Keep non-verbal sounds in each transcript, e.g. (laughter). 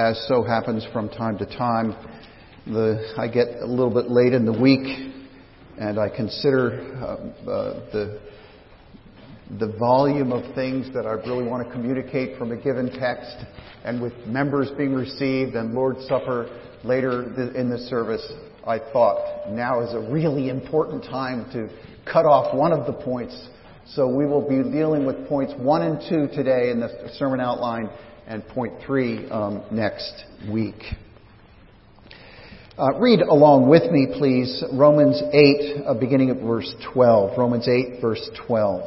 as so happens from time to time, the, I get a little bit late in the week and I consider uh, uh, the, the volume of things that I really want to communicate from a given text and with members being received and Lord's Supper later in the service, I thought now is a really important time to cut off one of the points. So we will be dealing with points one and two today in the sermon outline and point three um, next week. Uh, read along with me, please, Romans 8, uh, beginning at verse 12. Romans 8, verse 12.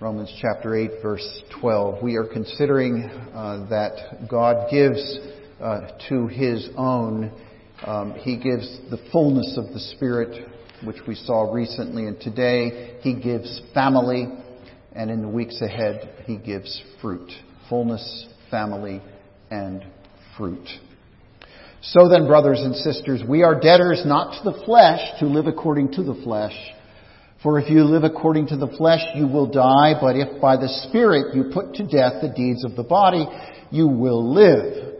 Romans chapter 8, verse 12. We are considering uh, that God gives uh, to His own, um, He gives the fullness of the Spirit, which we saw recently, and today He gives family and in the weeks ahead, he gives fruit. Fullness, family, and fruit. So then, brothers and sisters, we are debtors not to the flesh to live according to the flesh. For if you live according to the flesh, you will die, but if by the Spirit you put to death the deeds of the body, you will live.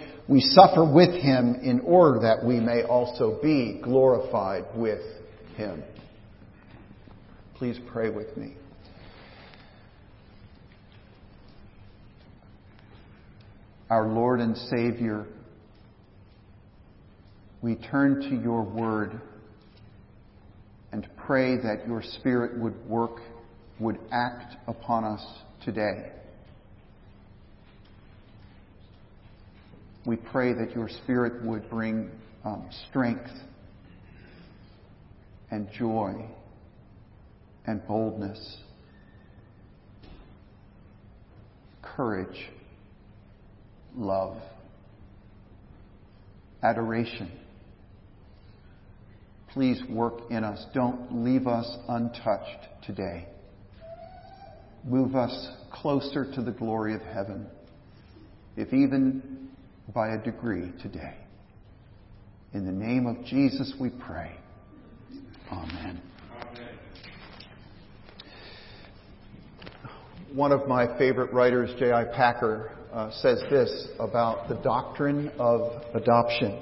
we suffer with Him in order that we may also be glorified with Him. Please pray with me. our Lord and Savior, we turn to your word and pray that your Spirit would work, would act upon us today. We pray that your Spirit would bring um, strength and joy and boldness, courage love, adoration. Please work in us. Don't leave us untouched today. Move us closer to the glory of heaven, if even by a degree today. In the name of Jesus we pray. Amen. One of my favorite writers, J.I. Packer, uh, says this about the doctrine of adoption.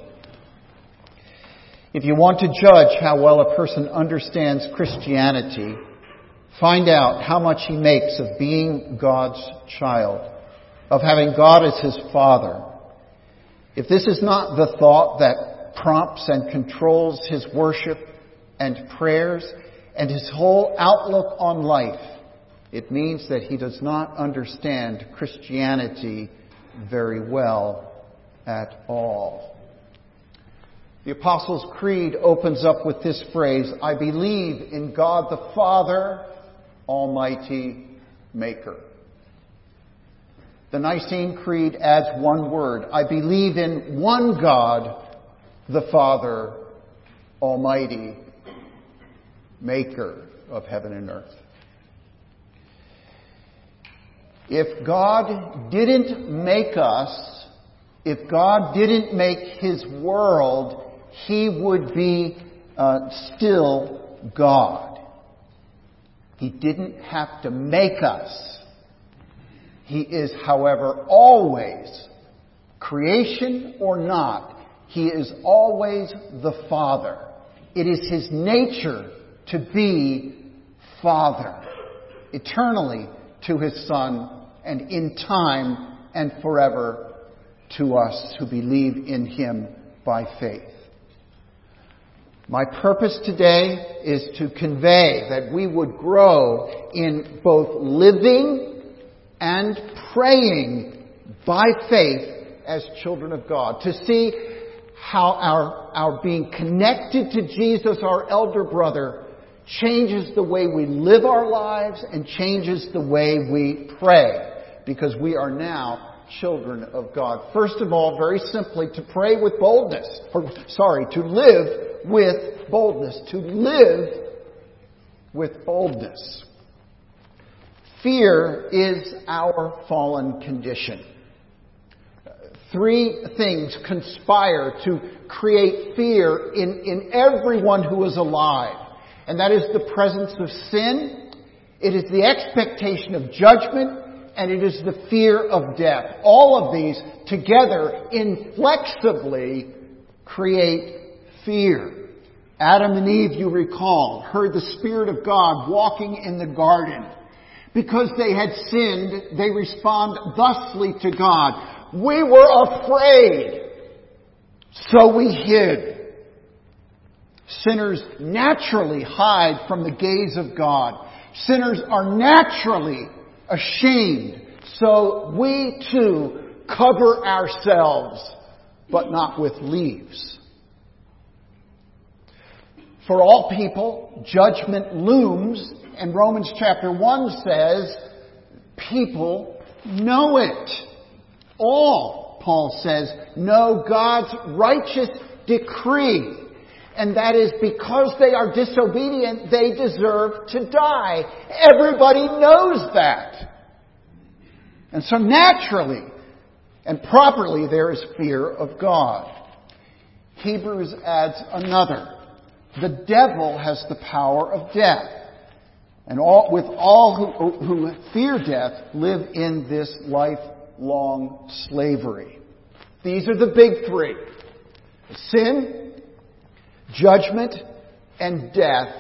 If you want to judge how well a person understands Christianity, find out how much he makes of being God's child, of having God as his father. If this is not the thought that prompts and controls his worship and prayers and his whole outlook on life, it means that he does not understand Christianity very well at all. The Apostles' Creed opens up with this phrase I believe in God the Father, Almighty Maker. The Nicene Creed adds one word I believe in one God, the Father, Almighty Maker of heaven and earth. If God didn't make us, if God didn't make His world, He would be uh, still God. He didn't have to make us. He is, however, always, creation or not, He is always the Father. It is His nature to be Father, eternally to His Son and in time and forever to us who believe in Him by faith. My purpose today is to convey that we would grow in both living and praying by faith as children of God. To see how our, our being connected to Jesus, our elder brother, changes the way we live our lives and changes the way we pray because we are now children of God. First of all, very simply, to pray with boldness, or sorry, to live with boldness, to live with boldness. Fear is our fallen condition. Three things conspire to create fear in, in everyone who is alive. And that is the presence of sin, it is the expectation of judgment, and it is the fear of death. All of these together inflexibly create fear. Adam and Eve, you recall, heard the Spirit of God walking in the garden. Because they had sinned, they respond thusly to God. We were afraid, so we hid. Sinners naturally hide from the gaze of God. Sinners are naturally ashamed, so we too cover ourselves, but not with leaves. For all people, judgment looms, and Romans chapter 1 says, people know it all, Paul says, know God's righteous decree. And that is because they are disobedient, they deserve to die. Everybody knows that. And so naturally and properly there is fear of God. Hebrews adds another. The devil has the power of death. And all, with all who, who fear death live in this lifelong slavery. These are the big three sin, judgment, and death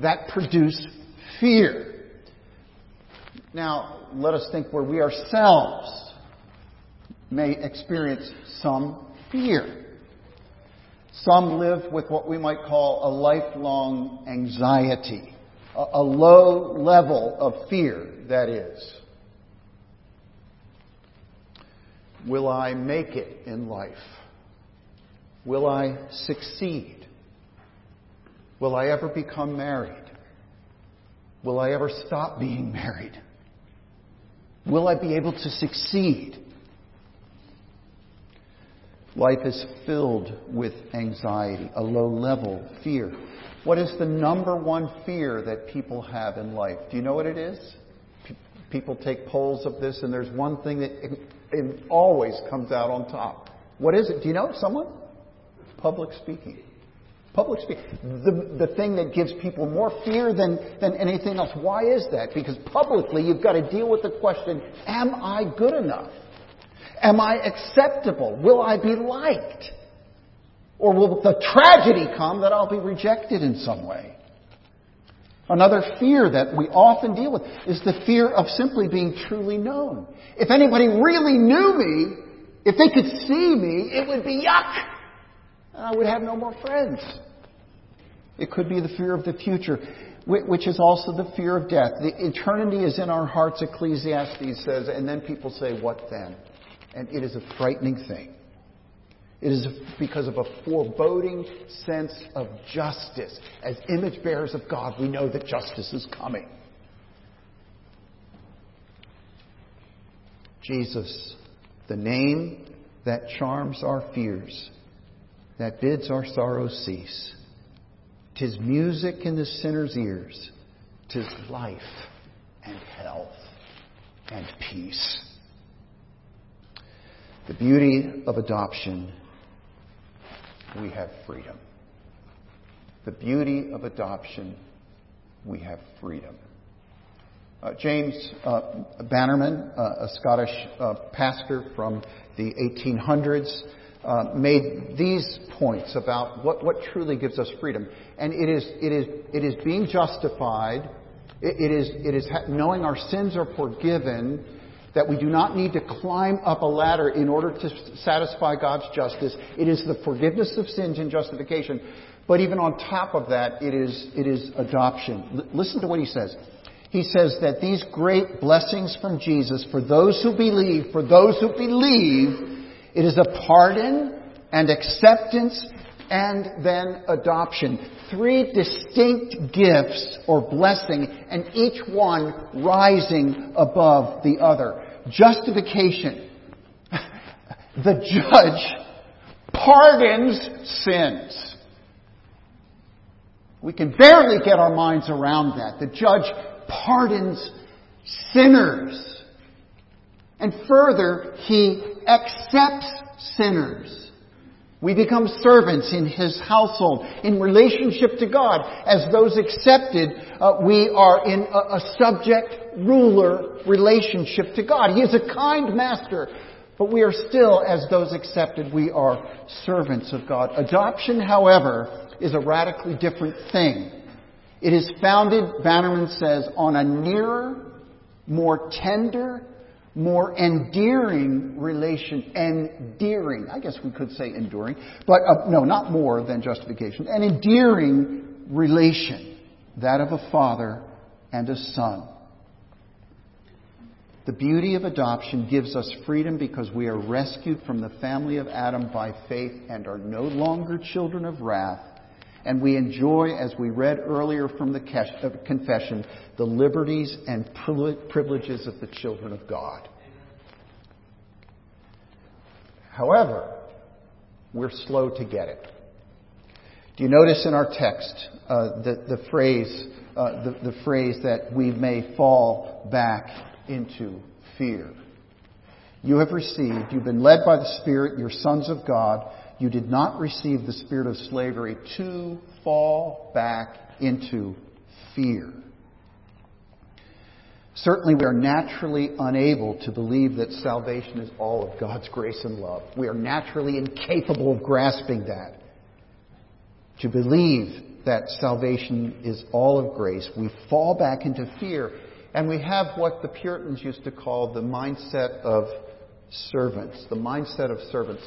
that produce fear. Now, let us think where we ourselves may experience some fear. Some live with what we might call a lifelong anxiety, a, low level of fear, that is. Will I make it in life? Will I succeed? Will I ever become married? Will I ever stop being (laughs) married? Will I be able to succeed? Life is filled with anxiety, a low level fear. What is the number one fear that people have in life? Do you know what it is? people take polls of this, and there's one thing that it always comes out on top. What is it? Do you know someone? Public speaking. Public speaking. The, the thing that gives people more fear than, than anything else. Why is that? Because publicly you've got to deal with the question, am I good enough? Am I acceptable? Will I be liked? Or will the tragedy come that I'll be rejected in some way? Another fear that we often deal with is the fear of simply being truly known. If anybody really knew me, if they could see me, it would be yuck. And I would have no more friends. It could be the fear of the future, which is also the fear of death. The eternity is in our hearts, Ecclesiastes says, and then people say, What then? And it is a frightening thing. It is because of a foreboding sense of justice. As image bearers of God, we know that justice is coming. Jesus, the name that charms our fears, that bids our sorrows cease. Tis music in the sinner's ears, tis life and health and peace. The beauty of adoption we have freedom. The beauty of adoption, we have freedom. Uh, James uh, Bannerman, uh, a Scottish uh, pastor from the 1800s, uh, made these points about what, what truly gives us freedom. And it is, it is, it is being justified, it, it is, it is knowing our sins are forgiven, that we do not need to climb up a ladder in order to satisfy God's justice. It is the forgiveness of sins and justification. But even on top of that, it is, it is adoption. L- listen to what he says. He says that these great blessings from Jesus for those who believe, for those who believe, it is a pardon and acceptance and then adoption. Three distinct gifts or blessing, and each one rising above the other. Justification. (laughs) The judge pardons sins. We can barely get our minds around that. The judge pardons sinners. And further, he accepts sinners. We become servants in His household, in relationship to God. As those accepted, uh, we are in a, a subject-ruler relationship to God. He is a kind master, but we are still, as those accepted, we are servants of God. Adoption, however, is a radically different thing. It is founded, Bannerman says, on a nearer, more tender, more endearing relation, endearing, I guess we could say enduring, but uh, no, not more than justification, an endearing relation, that of a father and a son. The beauty of adoption gives us freedom because we are rescued from the family of Adam by faith and are no longer children of wrath. And we enjoy, as we read earlier from the uh, confession, the liberties and privileges of the children of God. However, we're slow to get it. Do you notice in our text uh, the, the, phrase, uh, the, the phrase that we may fall back into fear? You have received, you've been led by the Spirit, you're sons of God. You did not receive the spirit of slavery to fall back into fear. Certainly, we are naturally unable to believe that salvation is all of God's grace and love. We are naturally incapable of grasping that. To believe that salvation is all of grace, we fall back into fear, and we have what the Puritans used to call the mindset of servants. The mindset of servants.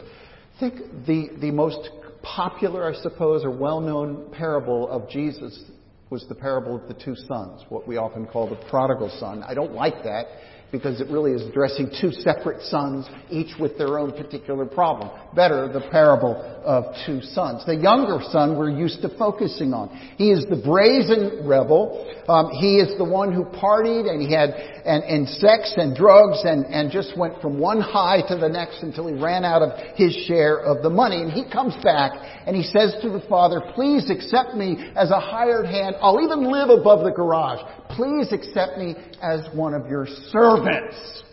I think the, the most popular, I suppose, or well known parable of Jesus was the parable of the two sons, what we often call the prodigal son. I don't like that because it really is addressing two separate sons, each with their own particular problem. Better, the parable of two sons. The younger son we're used to focusing on. He is the brazen rebel. Um, he is the one who partied and he had and, and sex and drugs and, and just went from one high to the next until he ran out of his share of the money. And he comes back and he says to the father, please accept me as a hired hand. I'll even live above the garage. Please accept me as one of your servants.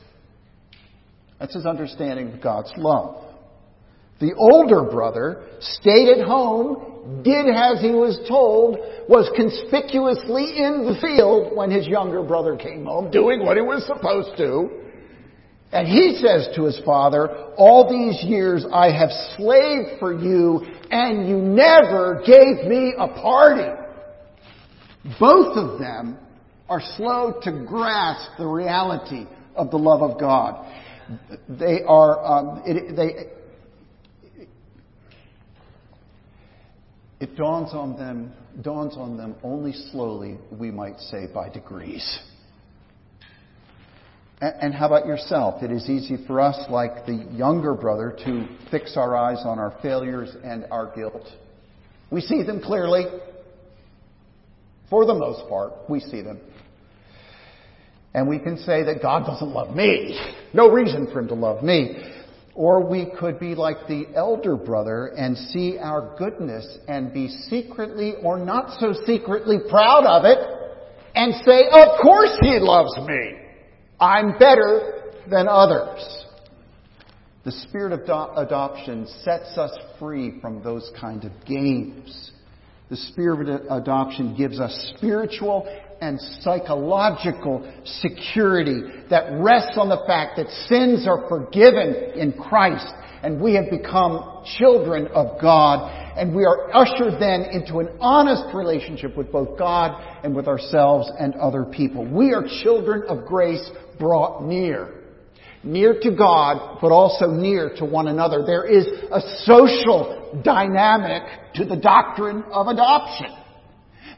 That's his understanding of God's love. The older brother stayed at home, did as he was told, was conspicuously in the field when his younger brother came home, doing what he was supposed to. And he says to his father, all these years I have slaved for you and you never gave me a party. Both of them are slow to grasp the reality of the love of God. They are, um, it, they, it dawns on them, dawns on them only slowly, we might say, by degrees. And, and how about yourself? It is easy for us, like the younger brother, to fix our eyes on our failures and our guilt. We see them clearly. For the most part, we see them. And we can say that God doesn't love me. No reason for him to love me. Or we could be like the elder brother and see our goodness and be secretly or not so secretly proud of it and say, of course he loves me. I'm better than others. The spirit of do- adoption sets us free from those kind of games. The spirit of adoption gives us spiritual and psychological security that rests on the fact that sins are forgiven in Christ and we have become children of God and we are ushered then into an honest relationship with both God and with ourselves and other people. We are children of grace brought near. Near to God, but also near to one another. There is a social dynamic to the doctrine of adoption.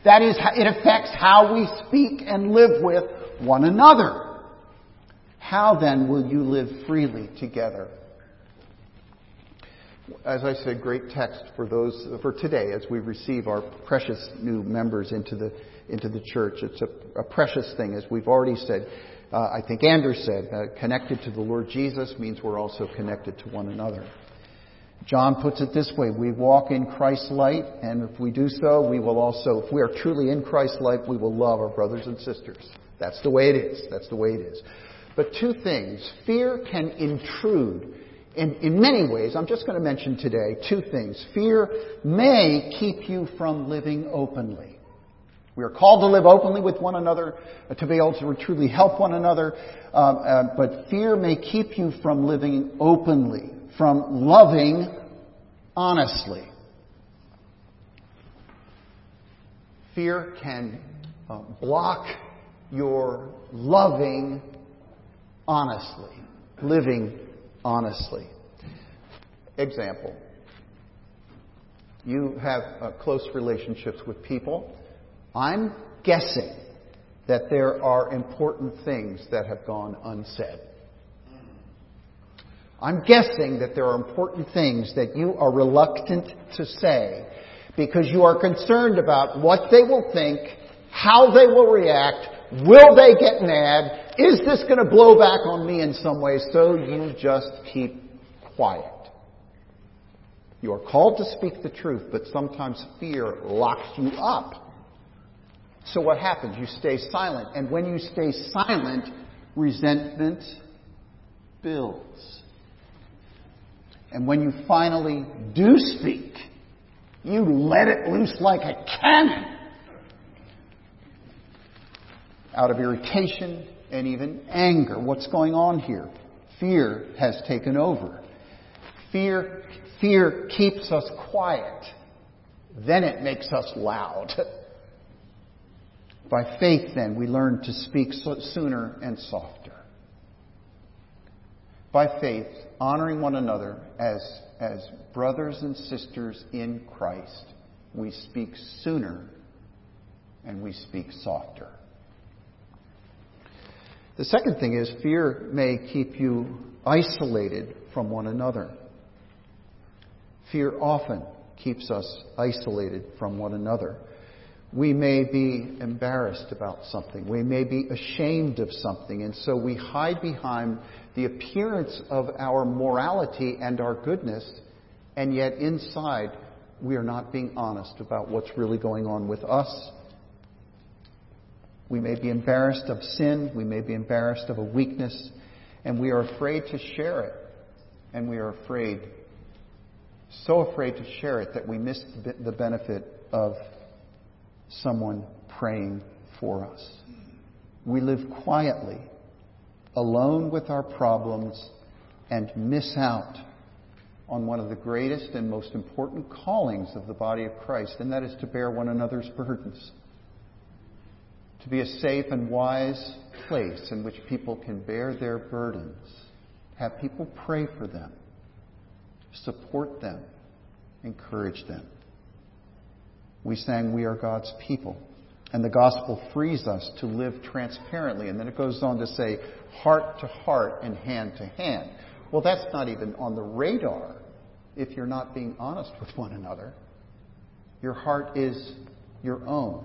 That is, it affects how we speak and live with one another. How then will you live freely together? as I said, great text for those for today as we receive our precious new members into the into the church. It's a, a precious thing, as we've already said. Uh, I think Andrew said, uh, connected to the Lord Jesus means we're also connected to one another. John puts it this way we walk in Christ's light, and if we do so, we will also, if we are truly in Christ's light, we will love our brothers and sisters. That's the way it is. That's the way it is. But two things. Fear can intrude in, in many ways. I'm just going to mention today two things. Fear may keep you from living openly. We are called to live openly with one another, uh, to be able to truly help one another, um, uh, but fear may keep you from living openly from loving honestly. Fear can uh, block your loving honestly, living honestly. Example. You have uh, close relationships with people. I'm guessing that there are important things that have gone unsaid. I'm guessing that there are important things that you are reluctant to say because you are concerned about what they will think, how they will react, will they get mad, is this going to blow back on me in some way, so you just keep quiet. You are called to speak the truth, but sometimes fear locks you up. So what happens? You stay silent. And when you stay silent, resentment builds. And when you finally do speak, you let it loose like a cannon out of irritation and even anger. What's going on here? Fear has taken over. Fear, fear keeps us quiet. Then it makes us loud. (laughs) By faith, then, we learn to speak sooner and softer by faith, honoring one another as, as brothers and sisters in Christ, we speak sooner and we speak softer. The second thing is fear may keep you isolated from one another. Fear often keeps us isolated from one another. We may be embarrassed about something. We may be ashamed of something. And so we hide behind the appearance of our morality and our goodness, and yet inside we are not being honest about what's really going on with us. We may be embarrassed of sin, we may be embarrassed of a weakness, and we are afraid to share it. And we are afraid, so afraid to share it, that we miss the benefit of someone praying for us. We live quietly alone with our problems and miss out on one of the greatest and most important callings of the body of Christ, and that is to bear one another's burdens. To be a safe and wise place in which people can bear their burdens. Have people pray for them, support them, encourage them. We sang, We are God's people. And the gospel frees us to live transparently. And then it goes on to say, heart to heart and hand to hand. Well, that's not even on the radar if you're not being honest with one another. Your heart is your own,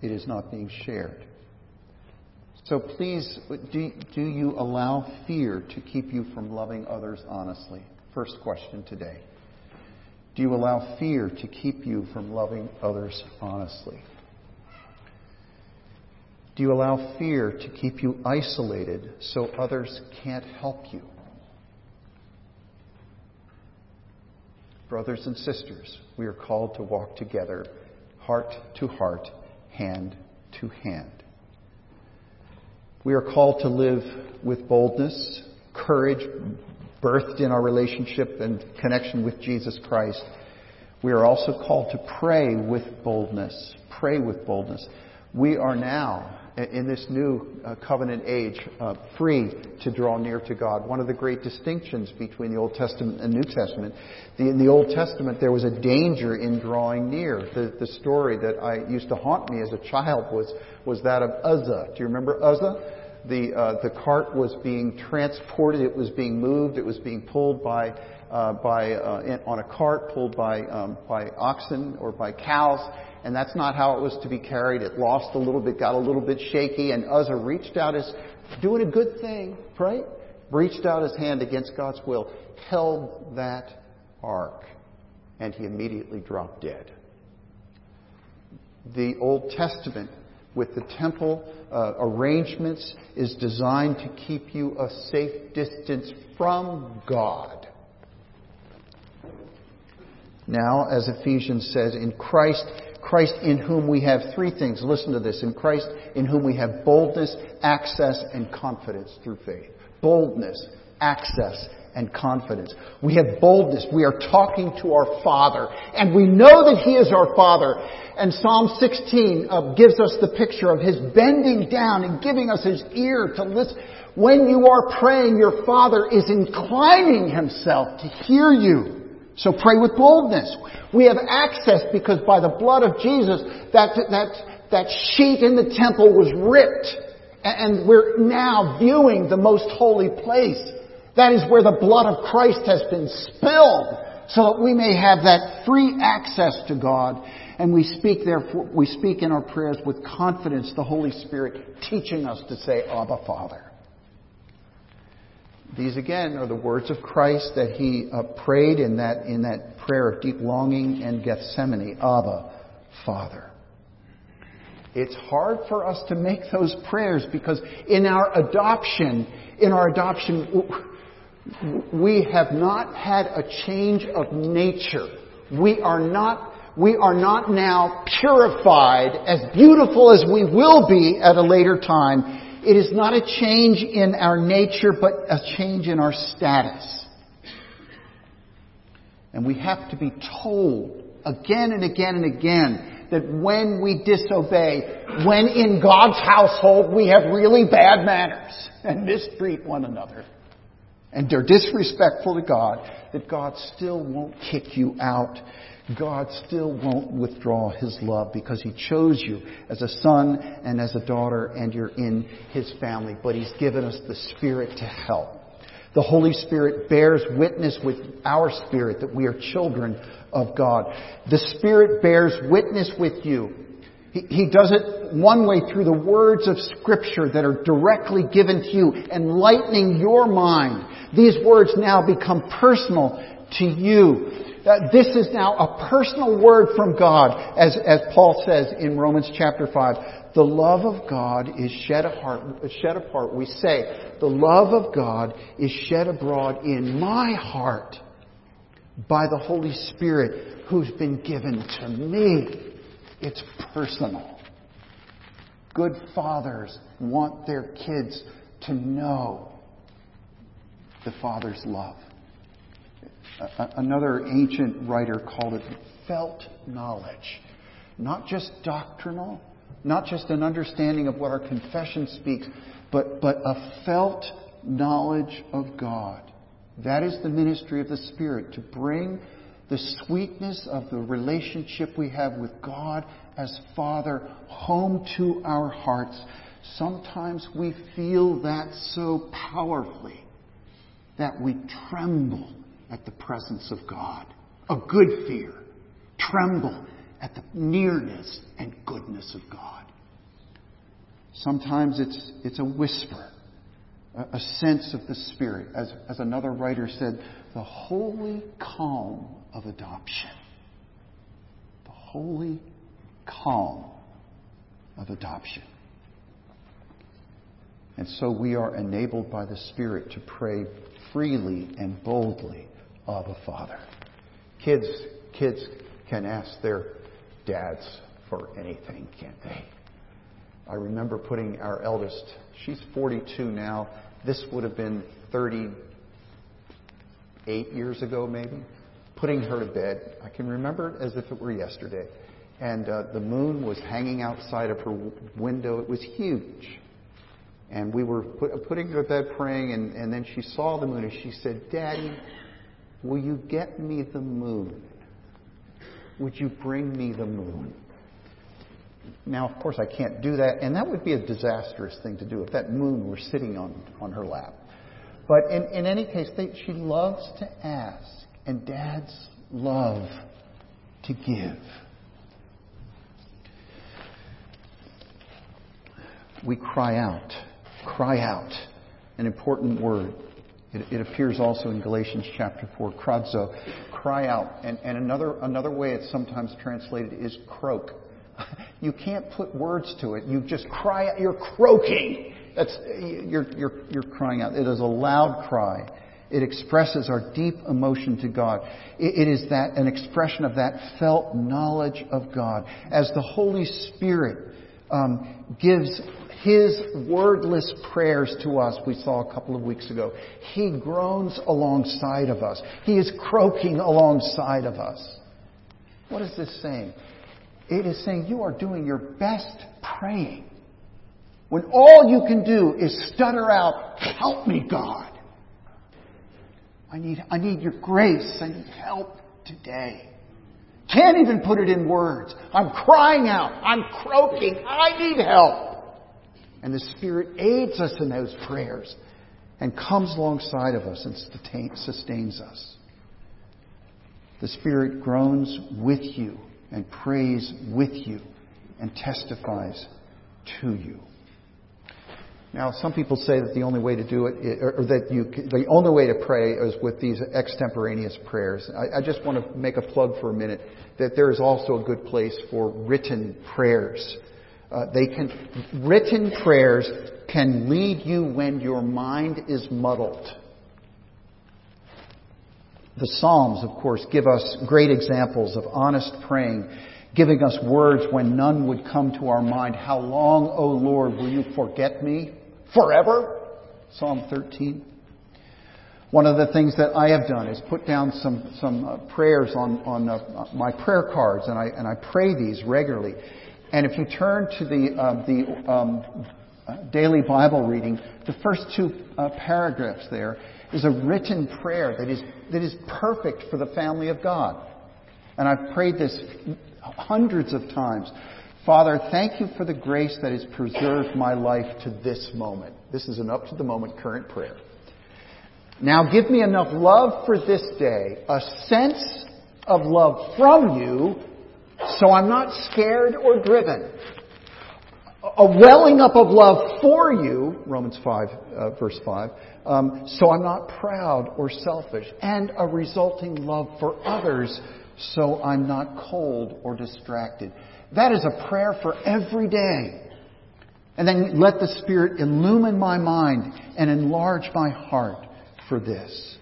it is not being shared. So please, do, do you allow fear to keep you from loving others honestly? First question today. Do you allow fear to keep you from loving others honestly? Do you allow fear to keep you isolated so others can't help you? Brothers and sisters, we are called to walk together, heart to heart, hand to hand. We are called to live with boldness, courage, birthed in our relationship and connection with Jesus Christ, we are also called to pray with boldness. Pray with boldness. We are now, in this new uh, covenant age, uh, free to draw near to God. One of the great distinctions between the Old Testament and New Testament, in the Old Testament there was a danger in drawing near. The, the story that I used to haunt me as a child was, was that of Uzzah. Do you remember Uzzah? The, uh, the cart was being transported, it was being moved, it was being pulled by, uh, by, uh, in, on a cart, pulled by, um, by oxen or by cows, and that's not how it was to be carried. It lost a little bit, got a little bit shaky, and Uzzah reached out his, doing a good thing, right? Reached out his hand against God's will, held that ark, and he immediately dropped dead. The Old Testament with the temple uh, arrangements is designed to keep you a safe distance from God. Now, as Ephesians says, in Christ, Christ in whom we have three things. Listen to this. In Christ in whom we have boldness, access, and confidence through faith. Boldness, access, and confidence. We have boldness. We are talking to our Father. And we know that He is our Father. And Psalm 16 uh, gives us the picture of His bending down and giving us His ear to listen. When you are praying, your Father is inclining Himself to hear you. So pray with boldness. We have access because by the blood of Jesus, that, that, that sheet in the temple was ripped. And we're now viewing the most holy place. That is where the blood of Christ has been spilled so that we may have that free access to God. And we speak therefore, we speak in our prayers with confidence, the Holy Spirit teaching us to say, Abba, Father. These again are the words of Christ that he uh, prayed in that, in that prayer of deep longing in Gethsemane. Abba, Father. It's hard for us to make those prayers because in our adoption, in our adoption, we have not had a change of nature. We are not, we are not now purified as beautiful as we will be at a later time. It is not a change in our nature, but a change in our status. And we have to be told again and again and again that when we disobey, when in God's household we have really bad manners and mistreat one another, and they're disrespectful to God, that God still won't kick you out. God still won't withdraw His love because He chose you as a son and as a daughter and you're in His family. But He's given us the Spirit to help. The Holy Spirit bears witness with our spirit that we are children of God. The Spirit bears witness with you he, he does it one way through the words of Scripture that are directly given to you, enlightening your mind. These words now become personal to you. Uh, this is now a personal word from God, as, as Paul says in Romans chapter 5. The love of God is shed apart, shed apart. We say, the love of God is shed abroad in my heart by the Holy Spirit who's been given to me. It's personal. Good fathers want their kids to know the Father's love. Another ancient writer called it felt knowledge. Not just doctrinal, not just an understanding of what our confession speaks, but, but a felt knowledge of God. That is the ministry of the Spirit, to bring the sweetness of the relationship we have with God as Father home to our hearts. Sometimes we feel that so powerfully that we tremble at the presence of God. A good fear. Tremble at the nearness and goodness of God. Sometimes it's, it's a whisper, a, a sense of the Spirit. As, as another writer said, the holy calm of adoption. The holy calm of adoption. And so we are enabled by the Spirit to pray freely and boldly of a Father. Kids, kids can ask their dads for anything, can't they? I remember putting our eldest, she's 42 now. This would have been 38 years ago, maybe putting her to bed. I can remember it as if it were yesterday. And uh, the moon was hanging outside of her window. It was huge. And we were put, putting her to bed praying, and, and then she saw the moon and she said, Daddy, will you get me the moon? Would you bring me the moon? Now, of course, I can't do that, and that would be a disastrous thing to do if that moon were sitting on, on her lap. But in, in any case, they, she loves to ask, and dads love to give. We cry out. Cry out. An important word. It, it, appears also in Galatians chapter 4, krazo, cry out. And, and another, another way it's sometimes translated is croak. (laughs) You can't put words to it. You just cry out. You're croaking. That's, you're, you're, you're crying out. It is a loud cry. It expresses our deep emotion to God. It, is that, an expression of that felt knowledge of God. As the Holy Spirit um, gives his wordless prayers to us, we saw a couple of weeks ago. He groans alongside of us. He is croaking alongside of us. What is this saying? It is saying you are doing your best praying. When all you can do is stutter out, help me, God. I need, I need your grace. I need help today. Can't even put it in words. I'm crying out. I'm croaking. I need help. And the Spirit aids us in those prayers and comes alongside of us and sustains us. The Spirit groans with you and prays with you and testifies to you. Now, some people say that the only way to do it, or that you, the only way to pray is with these extemporaneous prayers. I, I just want to make a plug for a minute that there is also a good place for written prayers. Uh, they can, written prayers can lead you when your mind is muddled. The Psalms, of course, give us great examples of honest praying, giving us words when none would come to our mind. How long, O Lord, will you forget me? Forever? Psalm 13. One of the things that I have done is put down some, some uh, prayers on, on uh, my prayer cards, and I, and I pray these regularly. And if you turn to the, uh, the um, daily Bible reading, the first two uh, paragraphs there is a written prayer that is, that is perfect for the family of God. And I've prayed this hundreds of times. Father, thank you for the grace that has preserved my life to this moment. This is an up to the moment current prayer. Now give me enough love for this day, a sense of love from you so I'm not scared or driven. A welling up of love for you, Romans 5, uh, verse 5, um, so I'm not proud or selfish, and a resulting love for others, so I'm not cold or distracted. That is a prayer for every day. And then let the Spirit illumine my mind and enlarge my heart for this.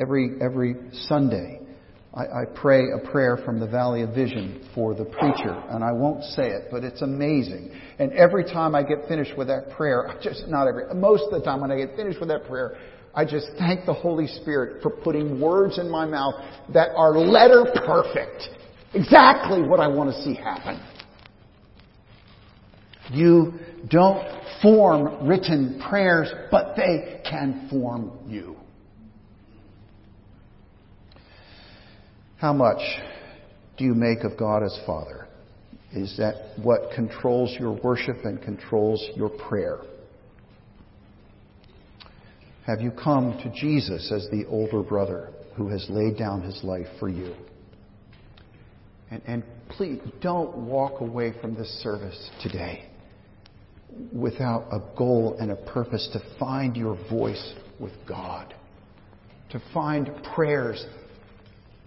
Every, every Sunday, I, I pray a prayer from the Valley of Vision for the preacher, and I won't say it, but it's amazing. And every time I get finished with that prayer, I just not every, most of the time when I get finished with that prayer, I just thank the Holy Spirit for putting words in my mouth that are letter perfect. Exactly what I want to see happen. You don't form written prayers, but they can form you. How much do you make of God as Father? Is that what controls your worship and controls your prayer? Have you come to Jesus as the older brother who has laid down his life for you? And, and please don't walk away from this service today without a goal and a purpose to find your voice with God, to find prayers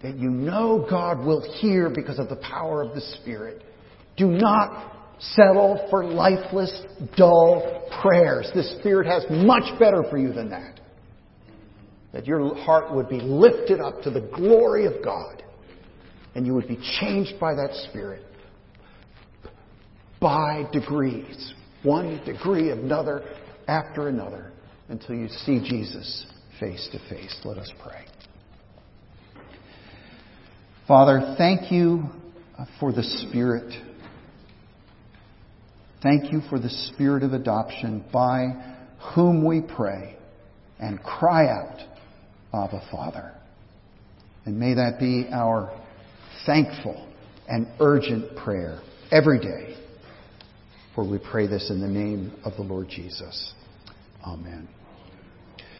that you know God will hear because of the power of the Spirit. Do not settle for lifeless, dull prayers. The Spirit has much better for you than that. That your heart would be lifted up to the glory of God and you would be changed by that Spirit by degrees, one degree another after another, until you see Jesus face to face. Let us pray. Father, thank you uh, for the Spirit. Thank you for the Spirit of adoption by whom we pray and cry out, Abba, Father. And may that be our thankful and urgent prayer every day. For we pray this in the name of the Lord Jesus. Amen.